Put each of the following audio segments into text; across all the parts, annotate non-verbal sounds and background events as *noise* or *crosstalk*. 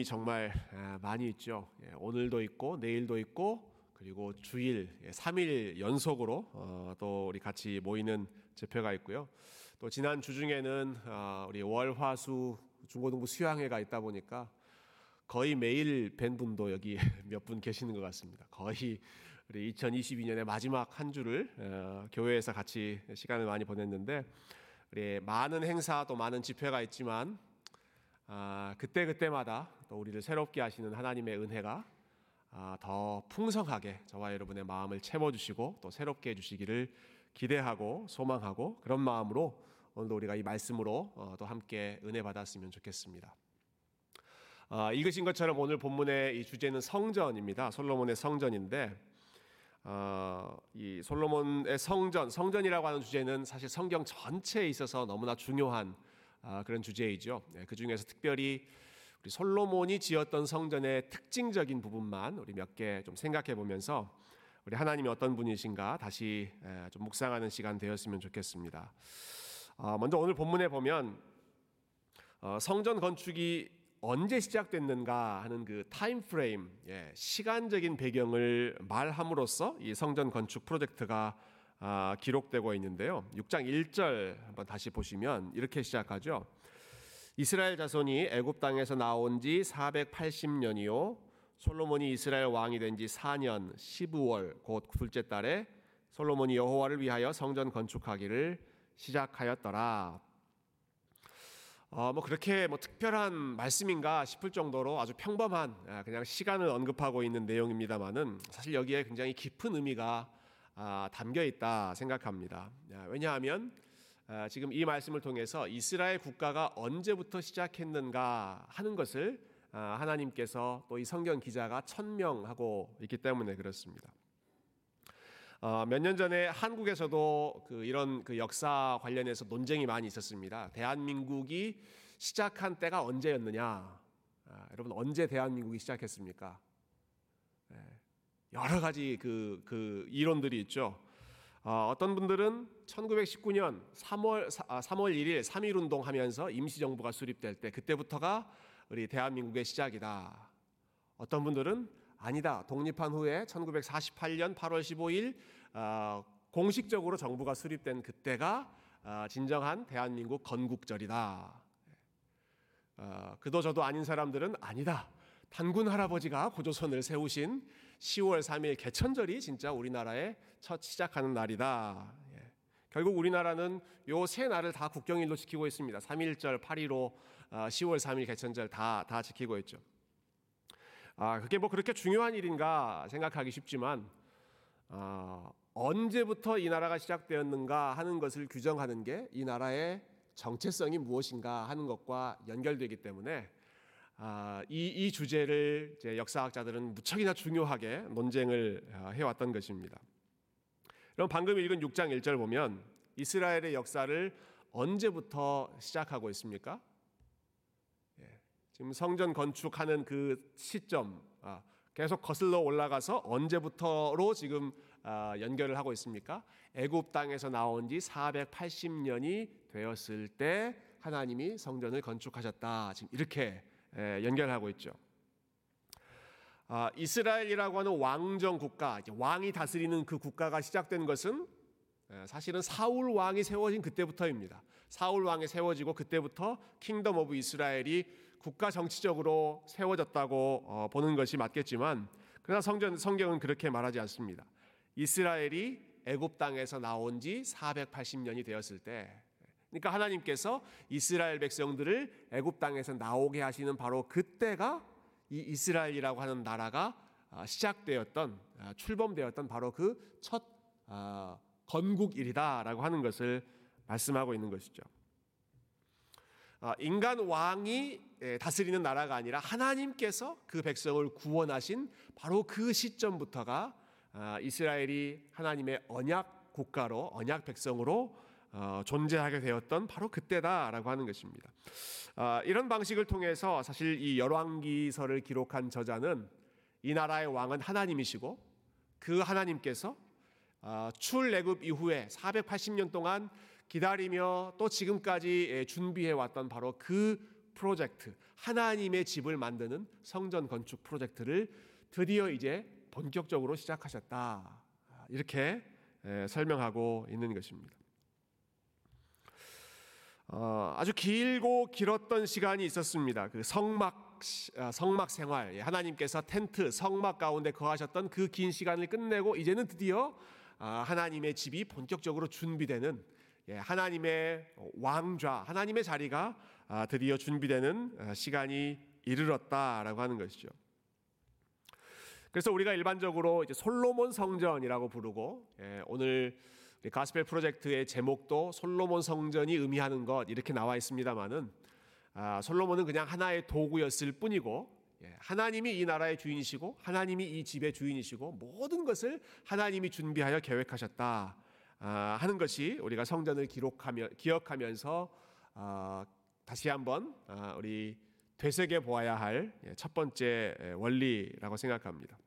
주님이 정말 아, 많이 있죠. 예, 오늘도 있고 내일도 있고 그리고 주일 3일 연속으로 어, 또 우리 같이 모이는 제표가 있고요. 또 지난 주 중에는 아, 우리 월화수 중고등부 수양회가 있다 보니까 거의 매일 뵌 분도 여기 *laughs* 몇 분 계시는 것 같습니다. 거의 우리 2022년의 마지막 한 주를 어, 교회에서 같이 시간을 많이 보냈는데 우리 많은 행사 또 많은 집회가 있지만 아, 그때 그때마다 또 우리를 새롭게 하시는 하나님의 은혜가 아, 더 풍성하게 저와 여러분의 마음을 채워주시고 또 새롭게 해주시기를 기대하고 소망하고 그런 마음으로 오늘도 우리가 이 말씀으로 어, 또 함께 은혜 받았으면 좋겠습니다. 아, 읽으신 것처럼 오늘 본문의 이 주제는 성전입니다. 솔로몬의 성전인데 어, 이 솔로몬의 성전, 성전이라고 하는 주제는 사실 성경 전체에 있어서 너무나 중요한 아, 그런 주제이죠. 네, 그 중에서 특별히 우리 솔로몬이 지었던 성전의 특징적인 부분만 우리 몇 개 좀 생각해 보면서 우리 하나님이 어떤 분이신가 다시 좀 묵상하는 시간 되었으면 좋겠습니다. 아, 먼저 오늘 본문에 보면 어, 성전 건축이 언제 시작됐는가 하는 그 타임 프레임, 예, 시간적인 배경을 말함으로써 이 성전 건축 프로젝트가 아, 기록되고 있는데요. 6장 1절 한번 다시 보시면 이렇게 시작하죠. 이스라엘 자손이 애굽 땅에서 나온 지 480년이요. 솔로몬이 이스라엘 왕이 된 지 4년 12월 곧 둘째 달에 솔로몬이 여호와를 위하여 성전 건축하기를 시작하였더라. 어, 뭐 그렇게 뭐 특별한 말씀인가 싶을 정도로 아주 평범한 아, 그냥 시간을 언급하고 있는 내용입니다만은 사실 여기에 굉장히 깊은 의미가 아, 담겨 있다 생각합니다. 왜냐하면 아, 지금 이 말씀을 통해서 이스라엘 국가가 언제부터 시작했는가 하는 것을 하나님께서 또 이 성경 기자가 천명하고 있기 때문에 그렇습니다. 어, 몇년 전에 한국에서도 그 이런 그 역사 관련해서 논쟁이 많이 있었습니다. 대한민국이 시작한 때가 언제였느냐? 아, 여러분 언제 대한민국이 시작했습니까? 네, 여러 가지 그, 그 이론들이 있죠. 어, 떤 분들은 1919년 3월, 3월 1일 3.1 운동 하면서 임시정부가 수립될 때 그때부터가 우리 대한민국의 시작이다. 어떤 분들은 아니다. 독립한 후에 1948년 8월 15일 어, 공식적으로 정부가 수립된 그때가 어, 진정한 대한민국 건국절이다. 어, 그도 저도 아닌 사람들은 아니다. 단군 할아버지가 고조선을 세우신 10월 3일 개천절이 진짜 우리나라의 첫 시작하는 날이다. 예. 결국 우리나라는 요 세 날을 다 국경일로 지키고 있습니다. 3.1절, 8.15, 10월 3일 개천절 다, 다 지키고 있죠. 아, 그게 뭐 그렇게 중요한 일인가 생각하기 쉽지만, 아, 언제부터 이 나라가 시작되었는가 하는 것을 규정하는 게 이 나라의 정체성이 무엇인가 하는 것과 연결되기 때문에 아, 이, 이 주제를 역사학자들은 무척이나 중요하게 논쟁을 아, 해왔던 것입니다. 그럼 방금 읽은 6장 1절 보면 이스라엘의 역사를 언제부터 시작하고 있습니까? 지금 성전 건축하는 그 시점 아, 계속 거슬러 올라가서 언제부터로 지금 아, 연결을 하고 있습니까? 애굽 땅에서 나온 지 480년이 되었을 때 하나님이 성전을 건축하셨다. 지금 이렇게 연결하고 있죠. 아, 이스라엘이라고 하는 왕정 국가, 왕이 다스리는 그 국가가 시작된 것은 사실은 사울 왕이 세워진 그때부터입니다. 사울 왕이 세워지고 그때부터 Kingdom of Israel이 국가 정치적으로 세워졌다고 어, 보는 것이 맞겠지만 그러나 성전 성경은 그렇게 말하지 않습니다. 이스라엘이 애굽 땅에서 나온 지 480년이 되었을 때 그러니까 하나님께서 이스라엘 백성들을 애굽 땅에서 나오게 하시는 바로 그때가 이 이스라엘이라고 하는 나라가 어, 시작되었던 어, 출범되었던 바로 그 첫 건국일이다라고 하는 것을 말씀하고 있는 것이죠. 아, 인간 왕이 예, 다스리는 나라가 아니라 하나님께서 그 백성을 구원하신 바로 그 시점부터가 아, 이스라엘이 하나님의 언약 국가로 언약 백성으로 어, 존재하게 되었던 바로 그때다라고 하는 것입니다. 아, 이런 방식을 통해서 사실 이 열왕기서를 기록한 저자는 이 나라의 왕은 하나님이시고 그 하나님께서 출애굽 이후에 480년 동안 기다리며 또 지금까지 준비해 왔던 바로 그 프로젝트, 하나님의 집을 만드는 성전 건축 프로젝트를 드디어 이제 본격적으로 시작하셨다. 이렇게 설명하고 있는 것입니다. 어, 아주 길고 길었던 시간이 있었습니다. 그 성막 아, 성막 생활, 예, 하나님께서 텐트 성막 가운데 거하셨던 그 긴 시간을 끝내고 이제는 드디어 아, 하나님의 집이 본격적으로 준비되는 예, 하나님의 왕좌, 하나님의 자리가 아, 드디어 준비되는 시간이 이르렀다라고 하는 것이죠. 그래서 우리가 일반적으로 이제 솔로몬 성전이라고 부르고 예, 오늘 가스펠 프로젝트의 제목도 솔로몬 성전이 의미하는 것 이렇게 나와 있습니다만은 아, 솔로몬은 그냥 하나의 도구였을 뿐이고 예, 하나님이 이 나라의 주인이시고 하나님이 이 집의 주인이시고 모든 것을 하나님이 준비하여 계획하셨다 아, 하는 것이 우리가 성전을 기록하며 기억하면서 아, 다시 한번 아, 우리 되새겨 보아야 할첫 예, 번째 원리라고 생각합니다.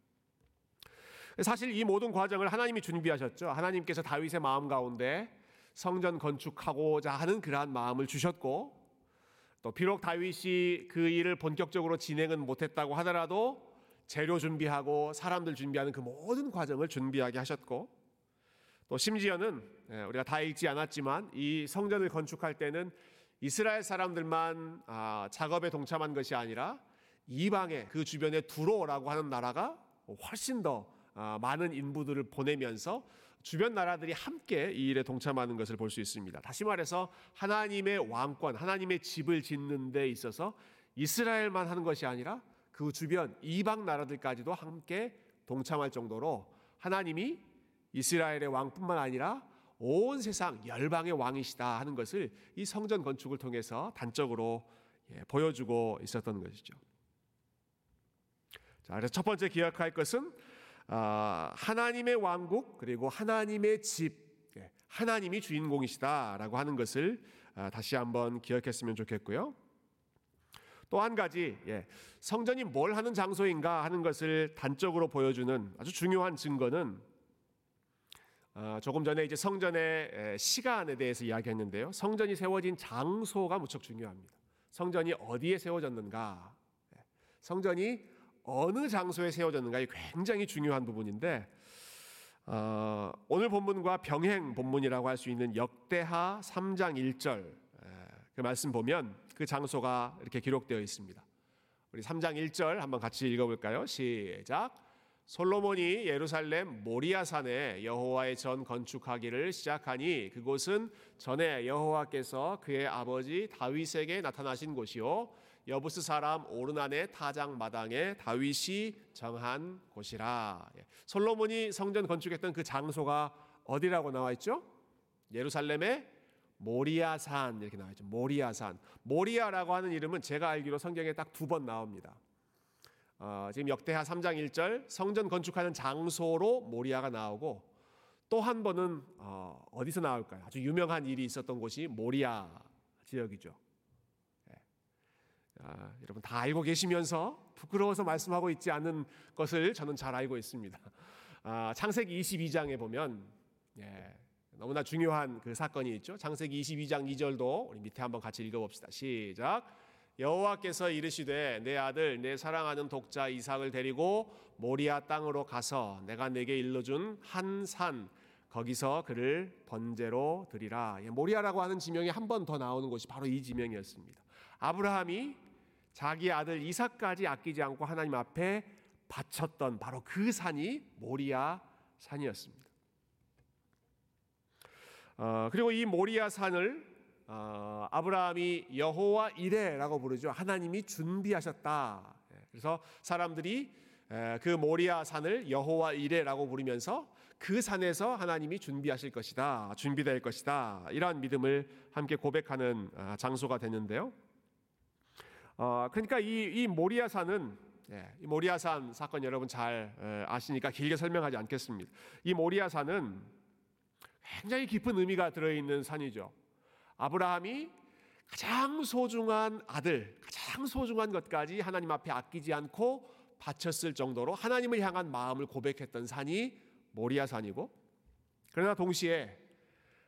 사실 이 모든 과정을 하나님이 준비하셨죠. 하나님께서 다윗의 마음 가운데 성전 건축하고자 하는 그러한 마음을 주셨고 또 비록 다윗이 그 일을 본격적으로 진행은 못했다고 하더라도 재료 준비하고 사람들 준비하는 그 모든 과정을 준비하게 하셨고 또 심지어는 예, 우리가 다 읽지 않았지만 이 성전을 건축할 때는 이스라엘 사람들만 아, 작업에 동참한 것이 아니라 이방의 그 주변에 두로라고 하는 나라가 훨씬 더 아, 많은 인부들을 보내면서 주변 나라들이 함께 이 일에 동참하는 것을 볼 수 있습니다. 다시 말해서 하나님의 왕권, 하나님의 집을 짓는 데 있어서 이스라엘만 하는 것이 아니라 그 주변 이방 나라들까지도 함께 동참할 정도로 하나님이 이스라엘의 왕뿐만 아니라 온 세상 열방의 왕이시다 하는 것을 이 성전 건축을 통해서 단적으로 예, 보여주고 있었던 것이죠. 자, 그래서 첫 번째 기억할 것은 아, 하나님의 왕국 그리고 하나님의 집, 예, 하나님이 주인공이시다라고 하는 것을 아, 다시 한번 기억했으면 좋겠고요. 또 한 가지 예, 성전이 뭘 하는 장소인가 하는 것을 단적으로 보여주는 아주 중요한 증거는 어, 조금 전에 이제 성전의 시간에 대해서 이야기했는데요. 성전이 세워진 장소가 무척 중요합니다. 성전이 어디에 세워졌는가? 예, 성전이 어느 장소에 세워졌는가? 이 굉장히 중요한 부분인데 어, 오늘 본문과 병행 본문이라고 할 수 있는 역대하 3장 1절 그 말씀 보면 그 장소가 이렇게 기록되어 있습니다. 우리 3장 1절 한번 같이 읽어볼까요? 시작. 솔로몬이 예루살렘 모리아산에 여호와의 전 건축하기를 시작하니 그곳은 전에 여호와께서 그의 아버지 다윗에게 나타나신 곳이요 여부스 사람 오르난의 타작 마당에 다윗이 정한 곳이라. 예. 솔로몬이 성전 건축했던 그 장소가 어디라고 나와 있죠? 예루살렘의 모리아산 이렇게 나와 있죠. 모리아산. 모리아라고 하는 이름은 제가 알기로 성경에 딱 두 번 나옵니다. 어, 지금 역대하 3장 1절 성전 건축하는 장소로 모리아가 나오고 또 한 번은 어, 어디서 나올까요? 아주 유명한 일이 있었던 곳이 모리아 지역이죠. 네. 아, 여러분 다 알고 계시면서 부끄러워서 말씀하고 있지 않은 것을 저는 잘 알고 있습니다. 아, 창세기 22장에 보면 예, 너무나 중요한 그 사건이 있죠. 창세기 22장 2절도 우리 밑에 한번 같이 읽어봅시다. 시작. 여호와께서 이르시되 내 아들 내 사랑하는 독자 이삭을 데리고 모리아 땅으로 가서 내가 내게 일러준 한 산 거기서 그를 번제로 드리라. 예, 모리아라고 하는 지명이 한 번 더 나오는 곳이 바로 이 지명이었습니다. 아브라함이 자기 아들 이삭까지 아끼지 않고 하나님 앞에 바쳤던 바로 그 산이 모리아 산이었습니다. 어, 그리고 이 모리아 산을 어, 아브라함이 여호와 이레라고 부르죠. 하나님이 준비하셨다. 예, 그래서 사람들이 에, 그 모리아 산을 여호와 이레라고 부르면서 그 산에서 하나님이 준비하실 것이다, 준비될 것이다 이러한 믿음을 함께 고백하는 아, 장소가 되는데요. 어, 그러니까 이, 이 모리아 산은 예, 이 모리아 산 사건 여러분 잘 에, 아시니까 길게 설명하지 않겠습니다. 이 모리아 산은 굉장히 깊은 의미가 들어있는 산이죠. 아브라함이 가장 소중한 아들, 가장 소중한 것까지 하나님 앞에 아끼지 않고 바쳤을 정도로 하나님을 향한 마음을 고백했던 산이 모리아 산이고 그러나 동시에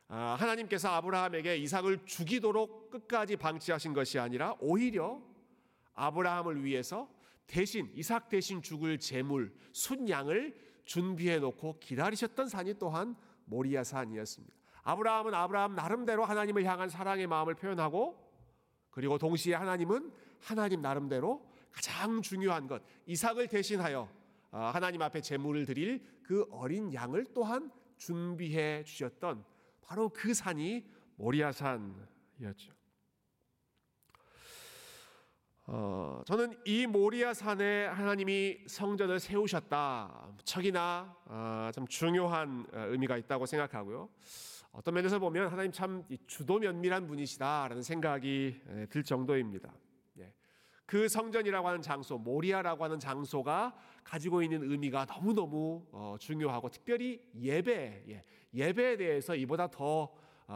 아, 하나님께서 아브라함에게 이삭을 죽이도록 끝까지 방치하신 것이 아니라 오히려 아브라함을 위해서 대신 이삭 대신 죽을 제물 순양을 준비해 놓고 기다리셨던 산이 또한 모리아 산이었습니다. 아브라함은 아브라함 나름대로 하나님을 향한 사랑의 마음을 표현하고 그리고 동시에 하나님은 하나님 나름대로 가장 중요한 것 이삭을 대신하여 아, 하나님 앞에 제물을 드릴 그 어린 양을 또한 준비해 주셨던 바로 그 산이 모리아 산이었죠. 어, 저는 이 모리아 산에 하나님이 성전을 세우셨다. 척이나 어, 참 중요한 어, 의미가 있다고 생각하고요. 어떤 면에서 보면 하나님 참 주도 면밀한 분이시다라는 생각이 들 정도입니다. 예. 그 성전이라고 하는 장소, 모리아라고 하는 장소가 가지고 있는 의미가 너무 너무 어, 중요하고 특별히 예배, 예. 예배에 대해서 이보다 더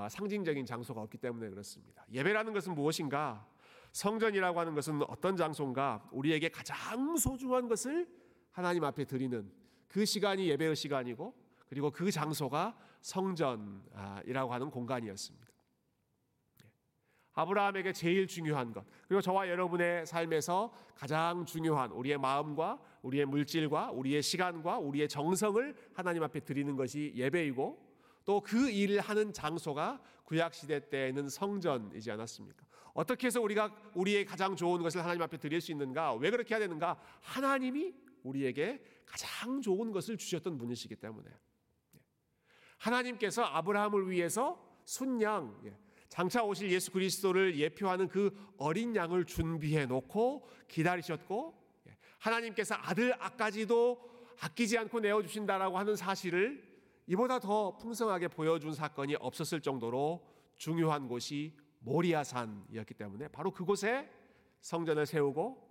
상징적인 장소가 없기 때문에 그렇습니다. 예배라는 것은 무엇인가? 성전이라고 하는 것은 어떤 장소인가? 우리에게 가장 소중한 것을 하나님 앞에 드리는 그 시간이 예배의 시간이고 그리고 그 장소가 성전이라고 하는 공간이었습니다. 예. 아브라함에게 제일 중요한 것 그리고 저와 여러분의 삶에서 가장 중요한 우리의 마음과 우리의 물질과 우리의 시간과 우리의 정성을 하나님 앞에 드리는 것이 예배이고 또 그 일을 하는 장소가 구약 시대 때에는 성전이지 않았습니까? 어떻게 해서 우리가 우리의 가장 좋은 것을 하나님 앞에 드릴 수 있는가? 왜 그렇게 해야 되는가? 하나님이 우리에게 가장 좋은 것을 주셨던 분이시기 때문에 예. 하나님께서 아브라함을 위해서 순양 예, 장차 오실 예수 그리스도를 예표하는 그 어린 양을 준비해 놓고 기다리셨고 예, 하나님께서 아들 아까지도 아끼지 않고 내어 주신다라고 하는 사실을 이보다 더 풍성하게 보여준 사건이 없었을 정도로 중요한 곳이 모리아산이었기 때문에 바로 그곳에 성전을 세우고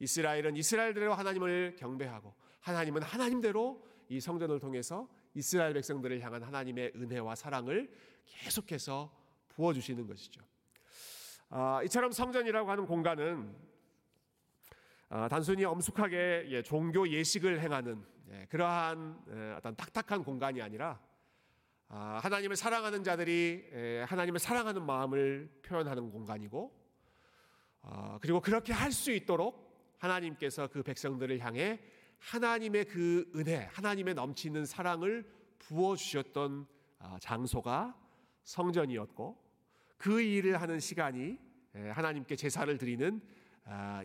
이스라엘은 이스라엘대로 하나님을 경배하고 하나님은 하나님대로 이 성전을 통해서 이스라엘 백성들을 향한 하나님의 은혜와 사랑을 계속해서 부어 주시는 것이죠. 아, 이처럼 성전이라고 하는 공간은 아, 단순히 엄숙하게 예, 종교 예식을 행하는 예, 그러한 예, 어떤 딱딱한 공간이 아니라 아, 하나님을 사랑하는 자들이 하나님을 사랑하는 마음을 표현하는 공간이고 아, 그리고 그렇게 할 수 있도록 하나님께서 그 백성들을 향해 하나님의 그 은혜, 하나님의 넘치는 사랑을 부어 주셨던 아, 장소가 성전이었고 그 일을 하는 시간이 하나님께 제사를 드리는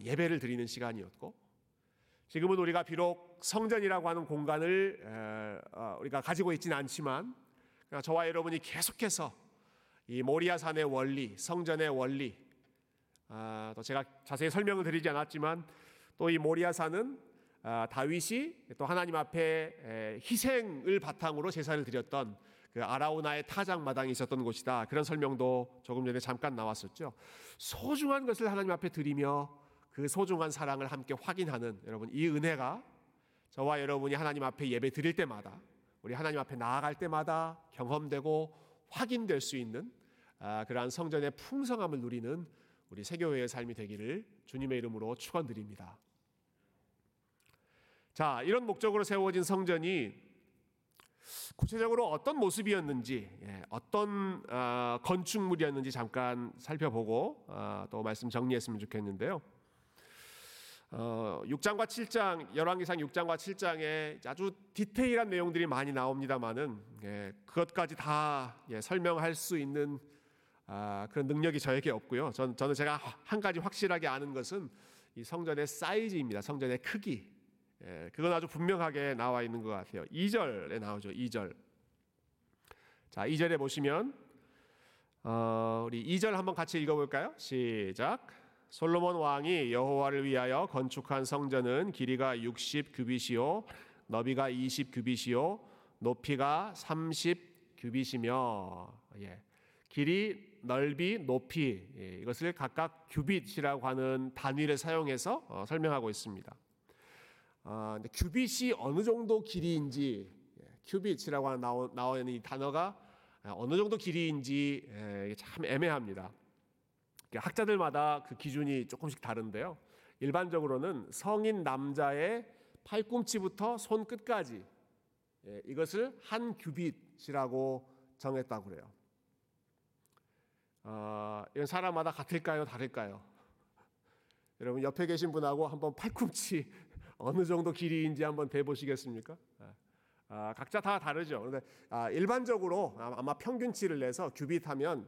예배를 드리는 시간이었고 지금은 우리가 비록 성전이라고 하는 공간을 어, 우리가 가지고 있지는 않지만 그러니까 저와 여러분이 계속해서 이 모리아산의 원리, 성전의 원리, 아, 또 제가 자세히 설명을 드리지 않았지만 또 이 모리아산은 아, 다윗이 또 하나님 앞에 희생을 바탕으로 제사를 드렸던 그 아라우나의 타작 마당이 있었던 곳이다. 그런 설명도 조금 전에 잠깐 나왔었죠. 소중한 것을 하나님 앞에 드리며 그 소중한 사랑을 함께 확인하는 여러분 이 은혜가 저와 여러분이 하나님 앞에 예배 드릴 때마다 우리 하나님 앞에 나아갈 때마다 경험되고 확인될 수 있는 아, 그러한 성전의 풍성함을 누리는 우리 세교회의 삶이 되기를 주님의 이름으로 축원드립니다. 자, 이런 목적으로 세워진 성전이 구체적으로 어떤 모습이었는지, 예, 어떤 어, 건축물이었는지 잠깐 살펴보고 어, 또 말씀 정리했으면 좋겠는데요. 어, 6장과 7장 열왕기상 6장과 7장에 아주 디테일한 내용들이 많이 나옵니다만은 예, 그것까지 다 예, 설명할 수 있는 아, 그런 능력이 저에게 없고요. 전, 저는 제가 한 가지 확실하게 아는 것은 이 성전의 사이즈입니다. 성전의 크기. 예, 그건 아주 분명하게 나와 있는 것 같아요. 2절에 나오죠. 2절. 자, 2절에 보시면 어, 우리 2절 한번 같이 읽어볼까요? 시작. 솔로몬 왕이 여호와를 위하여 건축한 성전은 길이가 60 규빗이요 너비가 20 규빗이요 높이가 30 규빗이며 예. 길이 넓이 높이 예. 이것을 각각 규빗이라고 하는 단위를 사용해서 어, 설명하고 있습니다. 어, 규빗이 어느 정도 길이인지 예. 큐빗이라고 나오, 나오는 이 단어가 어느 정도 길이인지 예, 참 애매합니다. 학자들마다 그 기준이 조금씩 다른데요. 일반적으로는 성인 남자의 팔꿈치부터 손끝까지 예, 이것을 한 규빗이라고 정했다고 그래요. 어, 이건 사람마다 같을까요, 다를까요? *laughs* 여러분 옆에 계신 분하고 한번 팔꿈치 *laughs* 어느 정도 길이인지 한번 대보시겠습니까? 아, 각자 다 다르죠. 그런데 아, 일반적으로 아마 평균치를 내서 규빗하면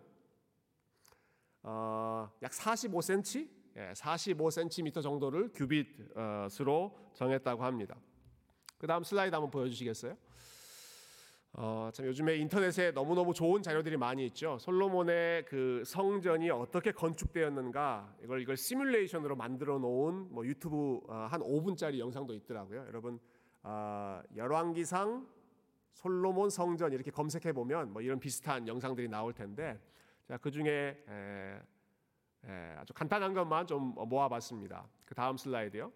어, 약 45cm, 예, 45cm 정도를 규빗으로 정했다고 합니다. 그 다음 슬라이드 한번 보여주시겠어요? 어, 참 요즘에 인터넷에 너무너무 좋은 자료들이 많이 있죠. 솔로몬의 그 성전이 어떻게 건축되었는가 이걸 이걸 시뮬레이션으로 만들어 놓은 뭐 유튜브 어, 한 5분짜리 영상도 있더라고요. 여러분 어, 열왕기상 솔로몬 성전 이렇게 검색해 보면 뭐 이런 비슷한 영상들이 나올 텐데 자, 그 중에 에, 에, 아주 간단한 것만 좀 모아봤습니다. 그 다음 슬라이드요.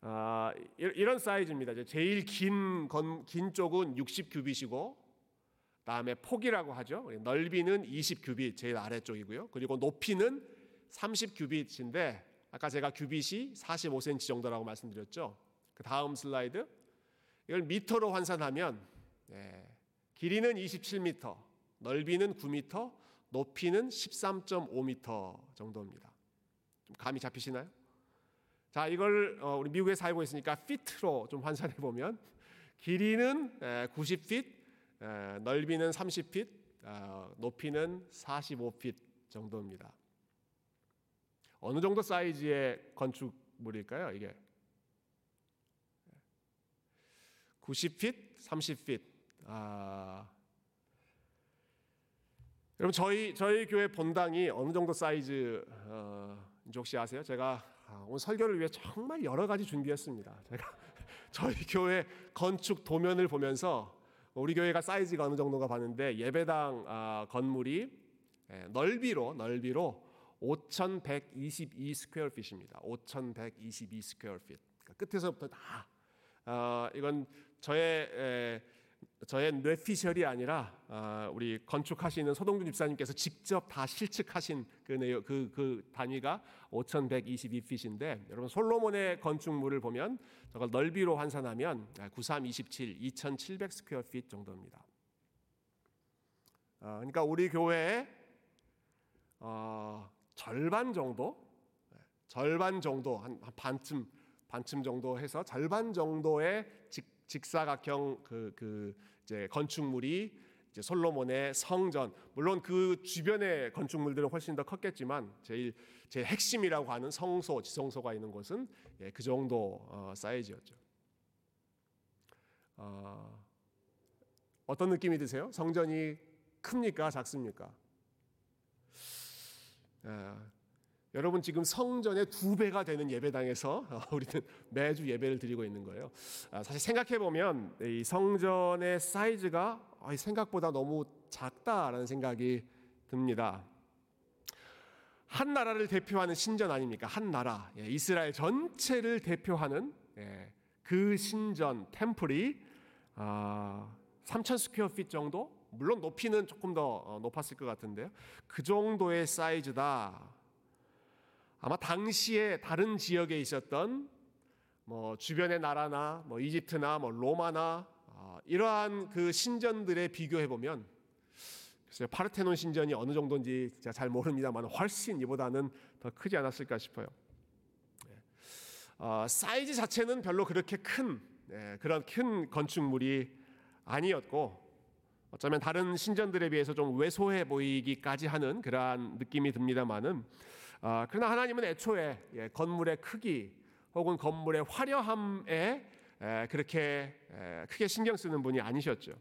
아, 이런 사이즈입니다. 제일 긴, 긴 쪽은 60규빗이고, 다음에 폭이라고 하죠. 넓이는 20규빗, 제일 아래쪽이고요. 그리고 높이는 30규빗인데, 아까 제가 규빗이 45cm 정도라고 말씀드렸죠. 그 다음 슬라이드. 이걸 미터로 환산하면, 네, 길이는 27m, 넓이는 9m, 높이는 13.5m 정도입니다. 좀 감이 잡히시나요? 자, 이걸 어, 우리 미국에 살고 있으니까 피트로 좀 환산해 보면 길이는 90핏, 넓이는 30핏, 어, 높이는 45핏 정도입니다. 어느 정도 사이즈의 건축물일까요? 이게 90핏, 30핏. 아, 여러분 저희 저희 교회 본당이 어느 정도 사이즈 어, 혹시 아세요? 제가 아, 오늘 설교를 위해 정말 여러 가지 준비했습니다. 제가 *laughs* 저희 교회 건축 도면을 보면서 우리 교회가 사이즈가 어느 정도인가 봤는데 예배당 아, 건물이 예, 넓이로 넓이로 5,122 square feet입니다. 5,122 square feet. 끝에서부터 다 어, 이건 저의 저의 뇌피셜이 아니라 아, 우리 건축하시는 서동준 집사님께서 직접 다 실측하신 그, 내용, 그, 그 단위가 5,122 feet인데 여러분 솔로몬의 건축물을 보면 저걸 넓이로 환산하면 9327 2,700 square feet 정도입니다. 아, 그러니까 우리 교회의 어, 절반 정도, 절반 정도 한, 한 반쯤 반쯤 정도 해서 절반 정도의 직, 직사각형 그, 그 이제 건축물이 이제 솔로몬의 성전 물론 그 주변의 건축물들은 훨씬 더 컸겠지만 제일 제 핵심이라고 하는 성소 지성소가 있는 곳은 예, 그 정도 어, 사이즈였죠. 어, 어떤 느낌이 드세요? 성전이 큽니까 작습니까? 예, 여러분 지금 성전의 두 배가 되는 예배당에서 *laughs* 우리는 매주 예배를 드리고 있는 거예요. 아, 사실 생각해 보면 이 성전의 사이즈가 생각보다 너무 작다라는 생각이 듭니다. 한 나라를 대표하는 신전 아닙니까? 한 나라 예, 이스라엘 전체를 대표하는 예, 그 신전 temple이 3천 square feet 정도 물론 높이는 조금 더 어, 높았을 것 같은데요. 그 정도의 사이즈다. 아마 당시에 다른 지역에 있었던 뭐 주변의 나라나 뭐 이집트나 뭐 로마나 어, 이러한 그 신전들에 비교해 보면 글쎄요 파르테논 신전이 어느 정도인지 제가 잘 모릅니다만 훨씬 이보다는 더 크지 않았을까 싶어요. 네. 어, 사이즈 자체는 별로 그렇게 큰 네, 그런 큰 건축물이 아니었고 어쩌면 다른 신전들에 비해서 좀 왜소해 보이기까지 하는 그러한 느낌이 듭니다만은 아, 그러나 하나님은 애초에 예, 건물의 크기 혹은 건물의 화려함에 에, 그렇게 에, 크게 신경 쓰는 분이 아니셨죠.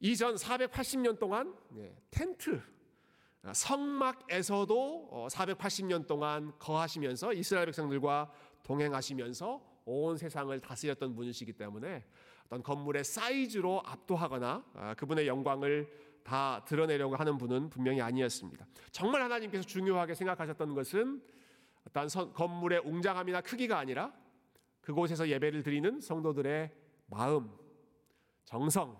이전 480년 동안 예, 텐트 아, 성막에서도 어, 480년 동안 거하시면서 이스라엘 백성들과 동행하시면서 온 세상을 다스렸던 분이시기 때문에 어떤 건물의 사이즈로 압도하거나 아, 그분의 영광을 다 드러내려고 하는 분은 분명히 아니었습니다. 정말 하나님께서 중요하게 생각하셨던 것은 어떤 건물의 웅장함이나 크기가 아니라 그곳에서 예배를 드리는 성도들의 마음, 정성,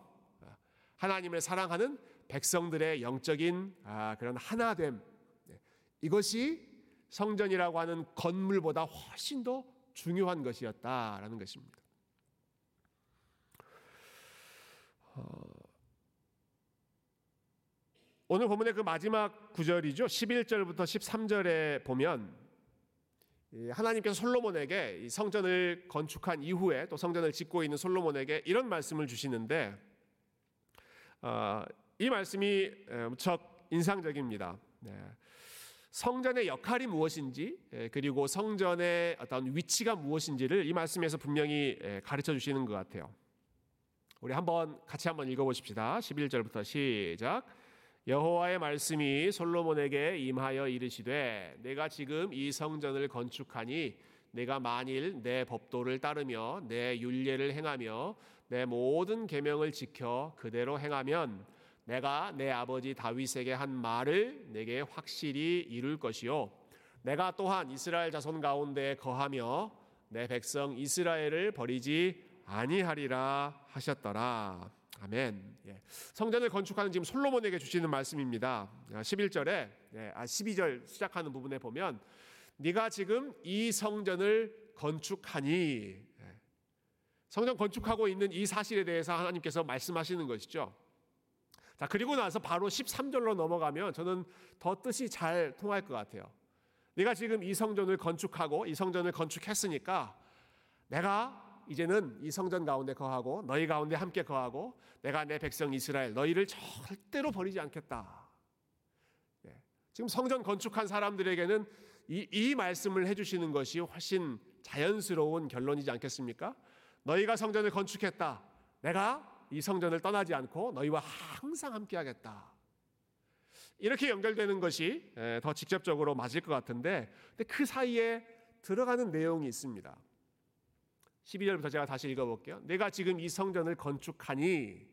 하나님을 사랑하는 백성들의 영적인 아, 그런 하나됨 네. 이것이 성전이라고 하는 건물보다 훨씬 더 중요한 것이었다라는 것입니다. 어, 오늘 본문의 그 마지막 구절이죠. 11절부터 13절에 보면 하나님께서 솔로몬에게 성전을 건축한 이후에 또 성전을 짓고 있는 솔로몬에게 이런 말씀을 주시는데 어, 이 말씀이 무척 인상적입니다. 네. 성전의 역할이 무엇인지 그리고 성전의 어떤 위치가 무엇인지를 이 말씀에서 분명히 가르쳐 주시는 것 같아요. 우리 한번 같이 한번 읽어보십시다. 11절부터 시작. 여호와의 말씀이 솔로몬에게 임하여 이르시되 내가 지금 이 성전을 건축하니 내가 만일 내 법도를 따르며 내 율례를 행하며 내 모든 계명을 지켜 그대로 행하면 내가 내 아버지 다윗에게 한 말을 내게 확실히 이룰 것이요 내가 또한 이스라엘 자손 가운데 거하며 내 백성 이스라엘을 버리지 아니하리라 하셨더라. 아멘. 예. 성전을 건축하는 지금 솔로몬에게 주시는 말씀입니다. 11절에 아, 아 12절 시작하는 부분에 보면 네가 지금 이 성전을 건축하니 예. 성전 건축하고 있는 이 사실에 대해서 하나님께서 말씀하시는 것이죠. 자, 그리고 나서 바로 13절로 넘어가면 저는 더 뜻이 잘 통할 것 같아요. 네가 지금 이 성전을 건축하고 이 성전을 건축했으니까 내가 이제는 이 성전 가운데 거하고 너희 가운데 함께 거하고 내가 내 백성 이스라엘 너희를 절대로 버리지 않겠다. 네. 지금 성전 건축한 사람들에게는 이, 이 말씀을 해주시는 것이 훨씬 자연스러운 결론이지 않겠습니까? 너희가 성전을 건축했다. 내가 이 성전을 떠나지 않고 너희와 항상 함께하겠다. 이렇게 연결되는 것이 더 직접적으로 맞을 것 같은데, 근데 그 사이에 들어가는 내용이 있습니다. 12절부터 제가 다시 읽어볼게요. 내가 지금 이 성전을 건축하니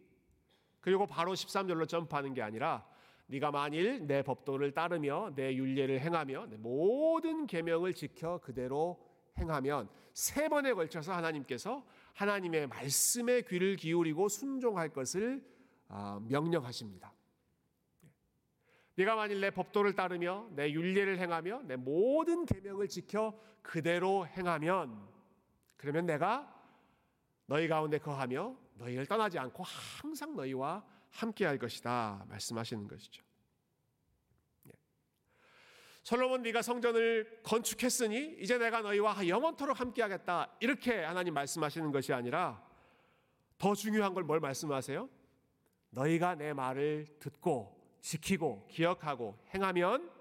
그리고 바로 13절로 점프하는 게 아니라 네가 만일 내 법도를 따르며 내 윤례를 행하며 내 모든 계명을 지켜 그대로 행하면 세 번에 걸쳐서 하나님께서 하나님의 말씀에 귀를 기울이고 순종할 것을 아, 명령하십니다. 네가 만일 내 법도를 따르며 내 윤례를 행하며 내 모든 계명을 지켜 그대로 행하면 그러면 내가 너희 가운데 거하며 너희를 떠나지 않고 항상 너희와 함께 할 것이다 말씀하시는 것이죠. 예. 솔로몬 네가 성전을 건축했으니 이제 내가 너희와 영원토록 함께 하겠다. 이렇게 하나님 말씀하시는 것이 아니라 더 중요한 걸 뭘 말씀하세요? 너희가 내 말을 듣고 지키고 기억하고 행하면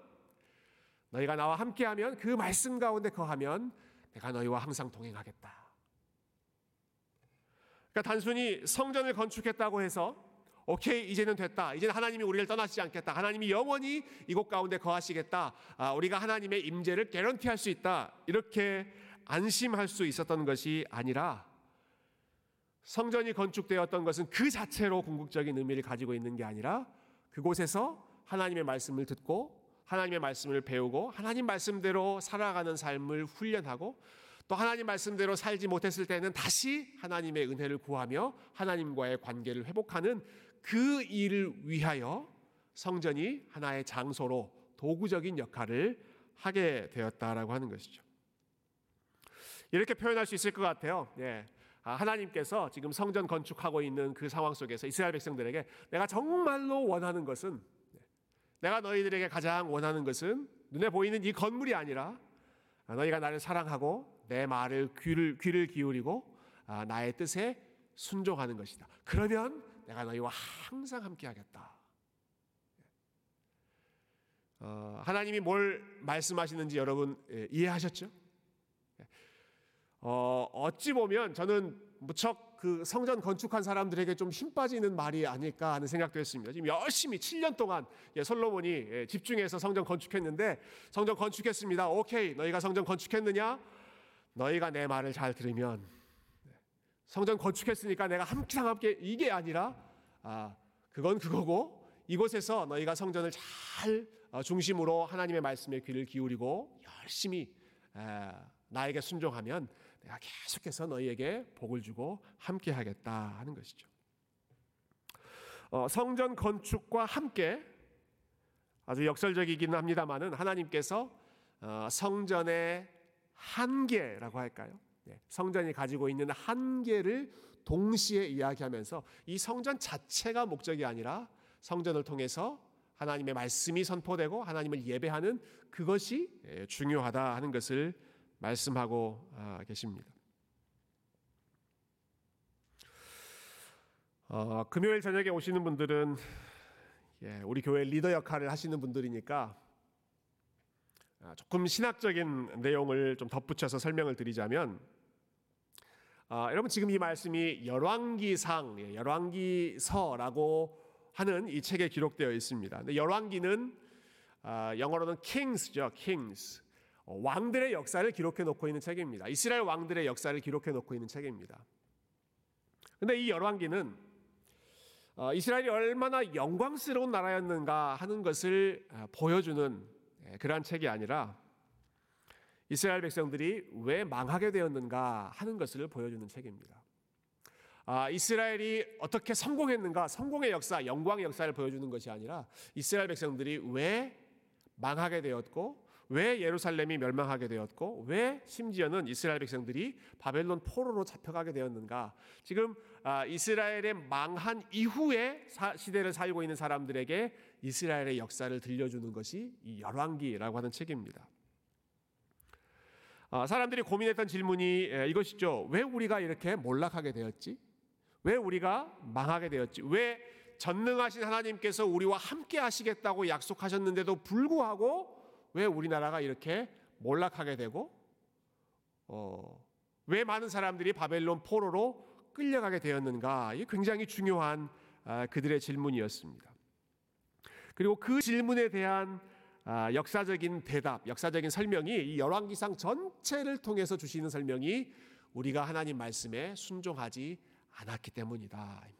너희가 나와 함께하면 그 말씀 가운데 거하면 내가 너희와 항상 동행하겠다. 그러니까 단순히 성전을 건축했다고 해서 오케이 이제는 됐다. 이제는 하나님이 우리를 떠나시지 않겠다. 하나님이 영원히 이곳 가운데 거하시겠다. 아, 우리가 하나님의 임재를 개런티할 수 있다. 이렇게 안심할 수 있었던 것이 아니라 성전이 건축되었던 것은 그 자체로 궁극적인 의미를 가지고 있는 게 아니라 그곳에서 하나님의 말씀을 듣고 하나님의 말씀을 배우고 하나님 말씀대로 살아가는 삶을 훈련하고 또 하나님 말씀대로 살지 못했을 때는 다시 하나님의 은혜를 구하며 하나님과의 관계를 회복하는 그 일을 위하여 성전이 하나의 장소로 도구적인 역할을 하게 되었다라고 하는 것이죠. 이렇게 표현할 수 있을 것 같아요. 예. 아, 하나님께서 지금 성전 건축하고 있는 그 상황 속에서 이스라엘 백성들에게 내가 정말로 원하는 것은 내가 너희들에게 가장 원하는 것은 눈에 보이는 이 건물이 아니라 너희가 나를 사랑하고 내 말을 귀를 귀를 기울이고 아, 나의 뜻에 순종하는 것이다. 그러면 내가 너희와 항상 함께하겠다. 어, 하나님이 뭘 말씀하시는지 여러분 예, 이해하셨죠? 어, 어찌 보면 저는 무척 그 성전 건축한 사람들에게 좀 힘 빠지는 말이 아닐까 하는 생각도 했습니다. 지금 열심히 7년 동안 예, 솔로몬이 예, 집중해서 성전 건축했는데 성전 건축했습니다. 오케이, 너희가 성전 건축했느냐? 너희가 내 말을 잘 들으면 성전 건축했으니까 내가 항상 함께 이게 아니라 아 그건 그거고 이곳에서 너희가 성전을 잘 어, 중심으로 하나님의 말씀에 귀를 기울이고 열심히 나에게 순종하면 내가 계속해서 너희에게 복을 주고 함께 하겠다 하는 것이죠. 어, 성전 건축과 함께 아주 역설적이긴 합니다만은 하나님께서 어, 성전의 한계라고 할까요? 네, 성전이 가지고 있는 한계를 동시에 이야기하면서 이 성전 자체가 목적이 아니라 성전을 통해서 하나님의 말씀이 선포되고 하나님을 예배하는 그것이 예, 중요하다 하는 것을 말씀하고 아, 계십니다. 어, 금요일 저녁에 오시는 분들은 예, 우리 교회 리더 역할을 하시는 분들이니까 아, 조금 신학적인 내용을 좀 덧붙여서 설명을 드리자면 아, 여러분 지금 이 말씀이 열왕기상, 예, 열왕기서라고 하는 이 책에 기록되어 있습니다. 열왕기는 아, 영어로는 kings죠, kings. 어, 왕들의 역사를 기록해 놓고 있는 책입니다. 이스라엘 왕들의 역사를 기록해 놓고 있는 책입니다. 근데 이 열왕기는 어, 이스라엘이 얼마나 영광스러운 나라였는가 하는 것을 어, 보여주는 예, 그러한 책이 아니라 이스라엘 백성들이 왜 망하게 되었는가 하는 것을 보여주는 책입니다. 아, 이스라엘이 어떻게 성공했는가, 성공의 역사, 영광의 역사를 보여주는 것이 아니라 이스라엘 백성들이 왜 망하게 되었고 왜 예루살렘이 멸망하게 되었고 왜 심지어는 이스라엘 백성들이 바벨론 포로로 잡혀가게 되었는가? 지금 아, 이스라엘의 망한 이후의 시대를 살고 있는 사람들에게 이스라엘의 역사를 들려주는 것이 이 열왕기라고 하는 책입니다. 아, 사람들이 고민했던 질문이 이것이죠. 왜 우리가 이렇게 몰락하게 되었지? 왜 우리가 망하게 되었지? 왜 전능하신 하나님께서 우리와 함께 하시겠다고 약속하셨는데도 불구하고 왜 우리나라가 이렇게 몰락하게 되고 어, 왜 많은 사람들이 바벨론 포로로 끌려가게 되었는가? 이 굉장히 중요한 아, 그들의 질문이었습니다. 그리고 그 질문에 대한 아, 역사적인 대답, 역사적인 설명이 이 열왕기상 전체를 통해서 주시는 설명이 우리가 하나님 말씀에 순종하지 않았기 때문이다입니다.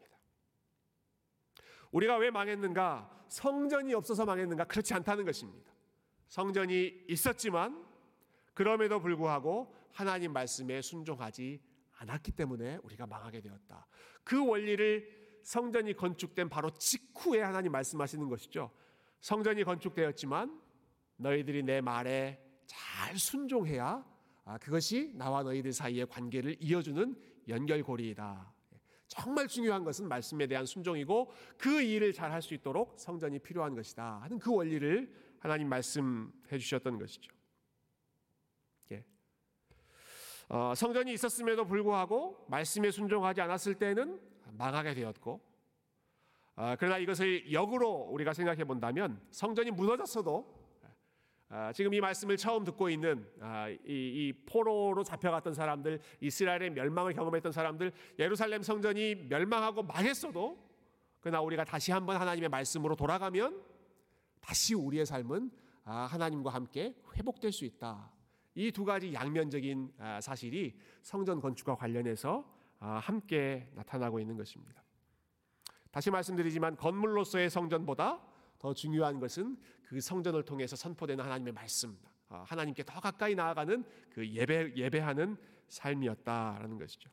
우리가 왜 망했는가? 성전이 없어서 망했는가? 그렇지 않다는 것입니다. 성전이 있었지만 그럼에도 불구하고 하나님 말씀에 순종하지 않았기 때문에 우리가 망하게 되었다. 그 원리를 성전이 건축된 바로 직후에 하나님 말씀하시는 것이죠. 성전이 건축되었지만 너희들이 내 말에 잘 순종해야 아, 그것이 나와 너희들 사이의 관계를 이어주는 연결고리이다. 정말 중요한 것은 말씀에 대한 순종이고 그 일을 잘 할 수 있도록 성전이 필요한 것이다 하는 그 원리를 하나님 말씀해 주셨던 것이죠. 예. 어, 성전이 있었음에도 불구하고 말씀에 순종하지 않았을 때는 망하게 되었고, 어, 그러나 이것을 역으로 우리가 생각해 본다면 성전이 무너졌어도 아, 지금 이 말씀을 처음 듣고 있는 아, 이, 이, 포로로 잡혀갔던 사람들, 이스라엘의 멸망을 경험했던 사람들, 예루살렘 성전이 멸망하고 망했어도 그러나 우리가 다시 한번 하나님의 말씀으로 돌아가면 다시 우리의 삶은 아, 하나님과 함께 회복될 수 있다. 이 두 가지 양면적인 아, 사실이 성전 건축과 관련해서 아, 함께 나타나고 있는 것입니다. 다시 말씀드리지만 건물로서의 성전보다 더 중요한 것은 그 성전을 통해서 선포되는 하나님의 말씀, 하나님께 더 가까이 나아가는 그 예배 예배하는 삶이었다라는 것이죠.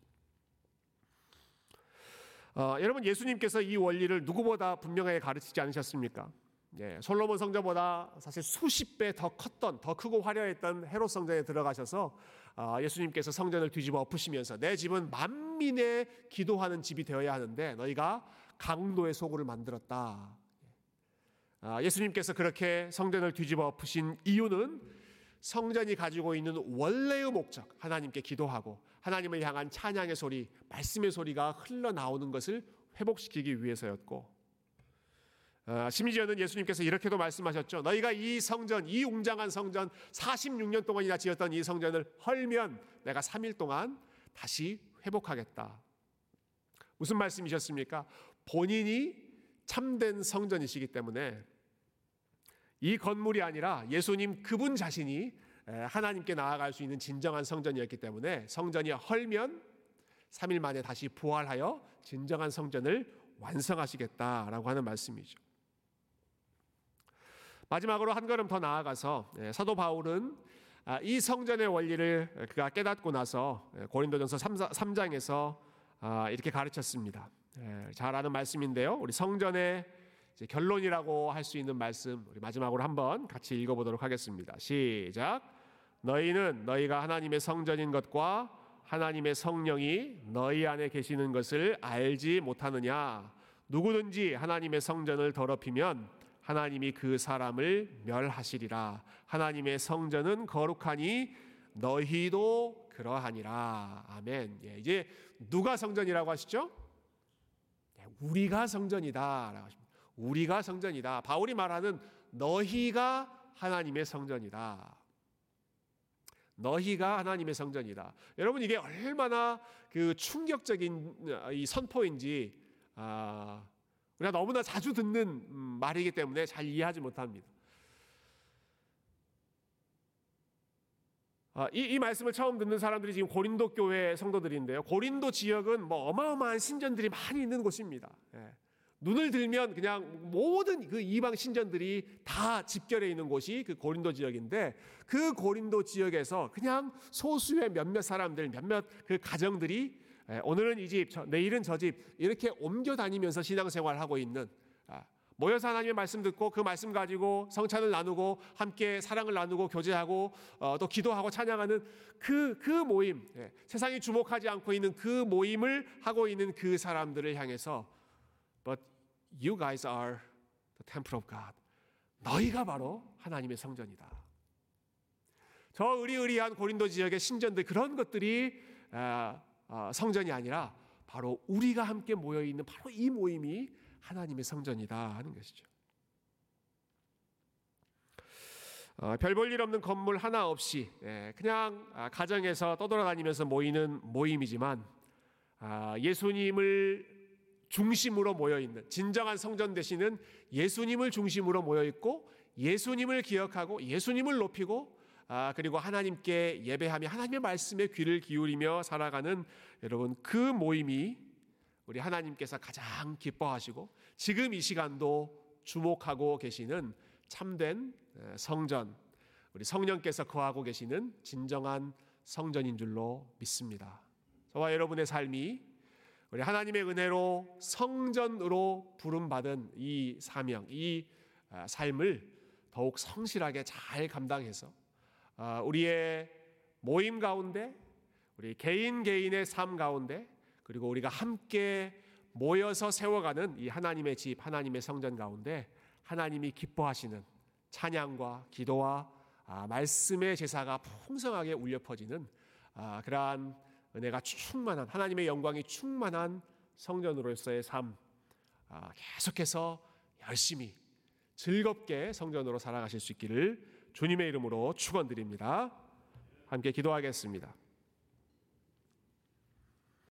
어, 여러분 예수님께서 이 원리를 누구보다 분명하게 가르치지 않으셨습니까? 예, 솔로몬 성전보다 사실 수십 배 더 컸던 더 크고 화려했던 헤롯 성전에 들어가셔서 아, 예수님께서 성전을 뒤집어 엎으시면서 내 집은 만민의 기도하는 집이 되어야 하는데 너희가 강도의 소굴을 만들었다. 아, 예수님께서 그렇게 성전을 뒤집어 엎으신 이유는 성전이 가지고 있는 원래의 목적, 하나님께 기도하고 하나님을 향한 찬양의 소리, 말씀의 소리가 흘러나오는 것을 회복시키기 위해서였고 어, 심지어는 예수님께서 이렇게도 말씀하셨죠. 너희가 이 성전, 이 웅장한 성전 46년 동안이나 지었던 이 성전을 헐면 내가 3일 동안 다시 회복하겠다. 무슨 말씀이셨습니까? 본인이 참된 성전이시기 때문에 이 건물이 아니라 예수님 그분 자신이 하나님께 나아갈 수 있는 진정한 성전이었기 때문에 성전이 헐면 3일 만에 다시 부활하여 진정한 성전을 완성하시겠다라고 하는 말씀이죠. 마지막으로 한 걸음 더 나아가서 예, 사도 바울은 아, 이 성전의 원리를 그가 깨닫고 나서 예, 고린도전서 3장에서 아, 이렇게 가르쳤습니다. 예, 잘 아는 말씀인데요. 우리 성전의 결론이라고 할 수 있는 말씀 우리 마지막으로 한번 같이 읽어보도록 하겠습니다. 시작. 너희는 너희가 하나님의 성전인 것과 하나님의 성령이 너희 안에 계시는 것을 알지 못하느냐? 누구든지 하나님의 성전을 더럽히면 하나님이 그 사람을 멸하시리라. 하나님의 성전은 거룩하니 너희도 그러하니라. 아멘. 예, 이제 누가 성전이라고 하시죠? 네, 우리가 성전이다라고 하십니다. 우리가 성전이다. 바울이 말하는 너희가 하나님의 성전이다. 너희가 하나님의 성전이다. 여러분 이게 얼마나 그 충격적인 이 선포인지 아, 우리가 너무나 자주 듣는 음, 말이기 때문에 잘 이해하지 못합니다. 아, 이, 이 말씀을 처음 듣는 사람들이 지금 고린도 교회 성도들인데요. 고린도 지역은 뭐 어마어마한 신전들이 많이 있는 곳입니다. 예. 눈을 들면 그냥 모든 그 이방 신전들이 다 집결해 있는 곳이 그 고린도 지역인데 그 고린도 지역에서 그냥 소수의 몇몇 사람들, 몇몇 그 가정들이 예, 오늘은 이 집, 내일은 저 집 이렇게 옮겨 다니면서 신앙생활을 하고 있는 아, 모여서 하나님의 말씀 듣고 그 말씀 가지고 성찬을 나누고 함께 사랑을 나누고 교제하고 어, 또 기도하고 찬양하는 그, 그 모임 예, 세상이 주목하지 않고 있는 그 모임을 하고 있는 그 사람들을 향해서 But you guys are the temple of God. 너희가 바로 하나님의 성전이다. 저 의리의리한 고린도 지역의 신전들 그런 것들이 아, 아, 성전이 아니라 바로 우리가 함께 모여 있는 바로 이 모임이 하나님의 성전이다 하는 것이죠. 어, 별볼 일 없는 건물 하나 없이 예, 그냥 아, 가정에서 떠돌아다니면서 모이는 모임이지만 아, 예수님을 중심으로 모여 있는 진정한 성전 되시는 예수님을 중심으로 모여 있고 예수님을 기억하고 예수님을 높이고 아, 그리고 하나님께 예배하며 하나님의 말씀에 귀를 기울이며 살아가는 여러분 그 모임이 우리 하나님께서 가장 기뻐하시고 지금 이 시간도 주목하고 계시는 참된 성전 우리 성령께서 거하고 계시는 진정한 성전인 줄로 믿습니다. 저와 여러분의 삶이 우리 하나님의 은혜로 성전으로 부름받은 이 사명, 이 아, 삶을 더욱 성실하게 잘 감당해서 아, 우리의 모임 가운데, 우리 개인 개인의 삶 가운데, 그리고 우리가 함께 모여서 세워가는 이 하나님의 집, 하나님의 성전 가운데 하나님이 기뻐하시는 찬양과 기도와 아, 말씀의 제사가 풍성하게 울려 퍼지는 그러한 은혜가 충만한 하나님의 영광이 충만한 성전으로서의 삶 아, 계속해서 열심히 즐겁게 성전으로 살아가실 수 있기를 주님의 이름으로 축원드립니다. 함께 기도하겠습니다.